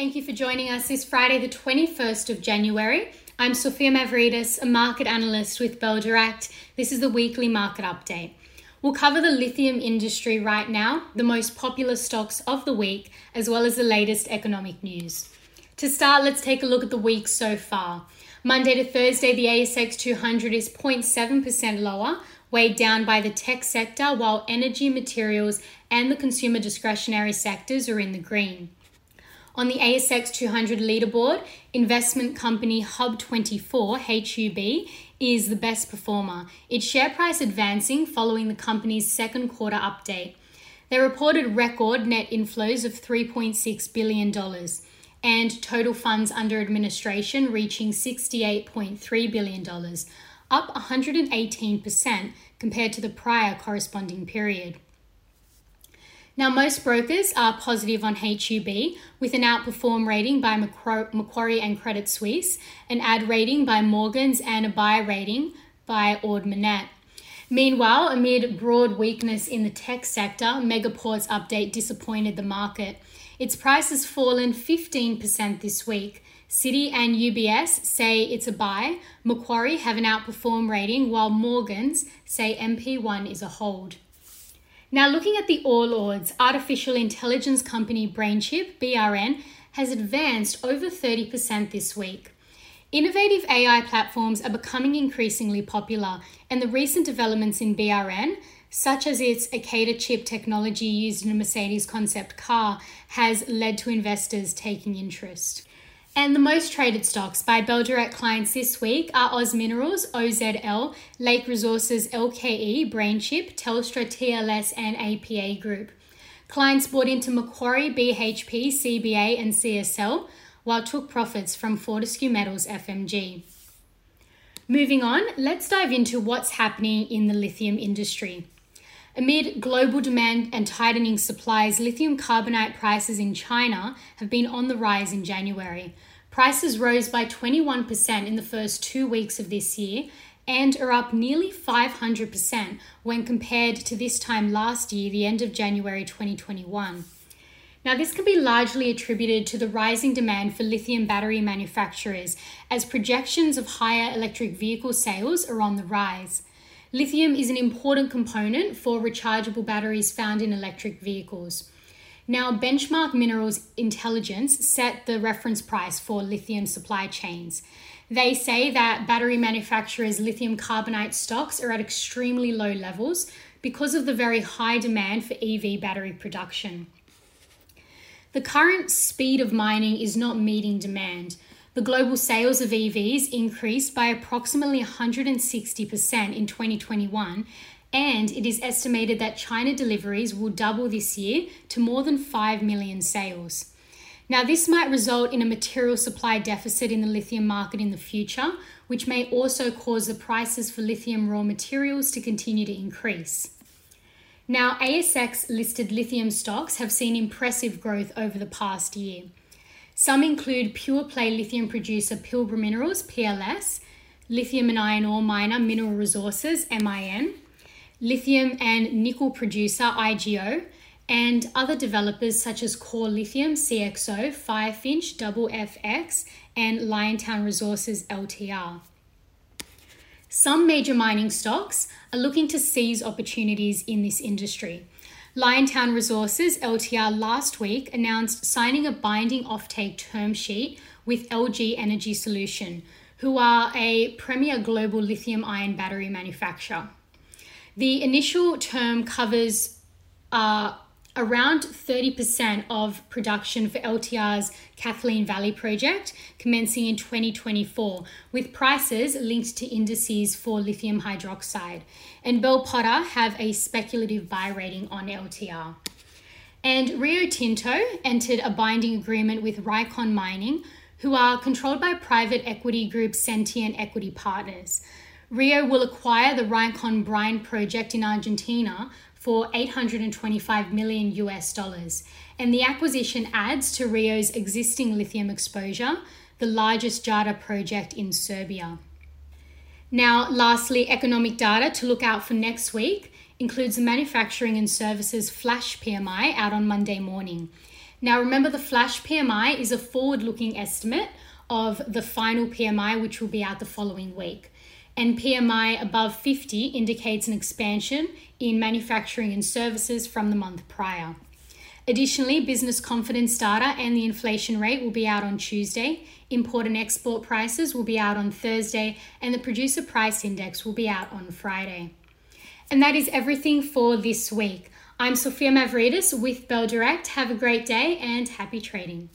Thank you for joining us this Friday, the 21st of January. I'm Sophia Mavridis, a market analyst with Bell Direct. This is the weekly market update. We'll cover the lithium industry right now, the most popular stocks of the week, as well as the latest economic news. To start, let's take a look at the week so far. Monday to Thursday, the ASX 200 is 0.7% lower, weighed down by the tech sector, while energy, materials, and the consumer discretionary sectors are in the green. On the ASX 200 leaderboard, investment company Hub24, HUB, is the best performer, its share price advancing following the company's second quarter update. They reported record net inflows of $3.6 billion and total funds under administration reaching $68.3 billion, up 118% compared to the prior corresponding period. Now, most brokers are positive on HUB with an outperform rating by Macquarie and Credit Suisse, an add rating by Morgans, and a buy rating by Ord. Meanwhile, amid broad weakness in the tech sector, Megaport's update disappointed the market. Its price has fallen 15% this week. Citi and UBS say it's a buy. Macquarie have an outperform rating, while Morgans say MP1 is a hold. Now, looking at the All Ords, artificial intelligence company BrainChip, BRN, has advanced over 30% this week. Innovative AI platforms are becoming increasingly popular, and the recent developments in BRN, such as its Akida chip technology used in a Mercedes concept car, has led to investors taking interest. And the most traded stocks by Bell Direct clients this week are Oz Minerals, OZL, Lake Resources, LKE, BrainChip, Telstra, TLS, and APA Group. Clients bought into Macquarie, BHP, CBA, and CSL, while took profits from Fortescue Metals FMG. Moving on, let's dive into what's happening in the lithium industry. Amid global demand and tightening supplies, lithium carbonate prices in China have been on the rise in January. Prices rose by 21% in the first two weeks of this year and are up nearly 500% when compared to this time last year, the end of January 2021. Now, this can be largely attributed to the rising demand for lithium battery manufacturers as projections of higher electric vehicle sales are on the rise. Lithium is an important component for rechargeable batteries found in electric vehicles. Now, Benchmark Minerals Intelligence set the reference price for lithium supply chains. They say that battery manufacturers' lithium carbonate stocks are at extremely low levels because of the very high demand for EV battery production. The current speed of mining is not meeting demand, the global sales of EVs increased by approximately 160% in 2021, and it is estimated that China deliveries will double this year to more than 5 million sales. Now, this might result in a material supply deficit in the lithium market in the future, which may also cause the prices for lithium raw materials to continue to increase. Now, ASX listed lithium stocks have seen impressive growth over the past year. Some include pure play lithium producer Pilbara Minerals, PLS, lithium and iron ore miner Mineral Resources, MIN, lithium and nickel producer IGO, and other developers such as Core Lithium, CXO, Firefinch, Double FX, and Liontown Resources, LTR. Some major mining stocks are looking to seize opportunities in this industry. Liontown Resources, LTR, last week announced signing a binding offtake term sheet with LG Energy Solution, who are a premier global lithium ion battery manufacturer. The initial term covers uh, around 30% of production for LTR's Kathleen Valley project commencing in 2024, with prices linked to indices for lithium hydroxide. And Bell Potter have a speculative buy rating on LTR. And Rio Tinto entered a binding agreement with Rincon Mining, who are controlled by private equity group Sentient Equity Partners. Rio will acquire the Rincon brine project in Argentina for 825 million US dollars. And the acquisition adds to Rio's existing lithium exposure, the largest Jadar project in Serbia. Now, lastly, economic data to look out for next week includes the manufacturing and services flash PMI out on Monday morning. Now, remember the flash PMI is a forward looking estimate of the final PMI, which will be out the following week. And PMI above 50 indicates an expansion in manufacturing and services from the month prior. Additionally, business confidence data and the inflation rate will be out on Tuesday. Import and export prices will be out on Thursday, and the producer price index will be out on Friday. And that is everything for this week. I'm Sophia Mavridis with Bell Direct. Have a great day and happy trading.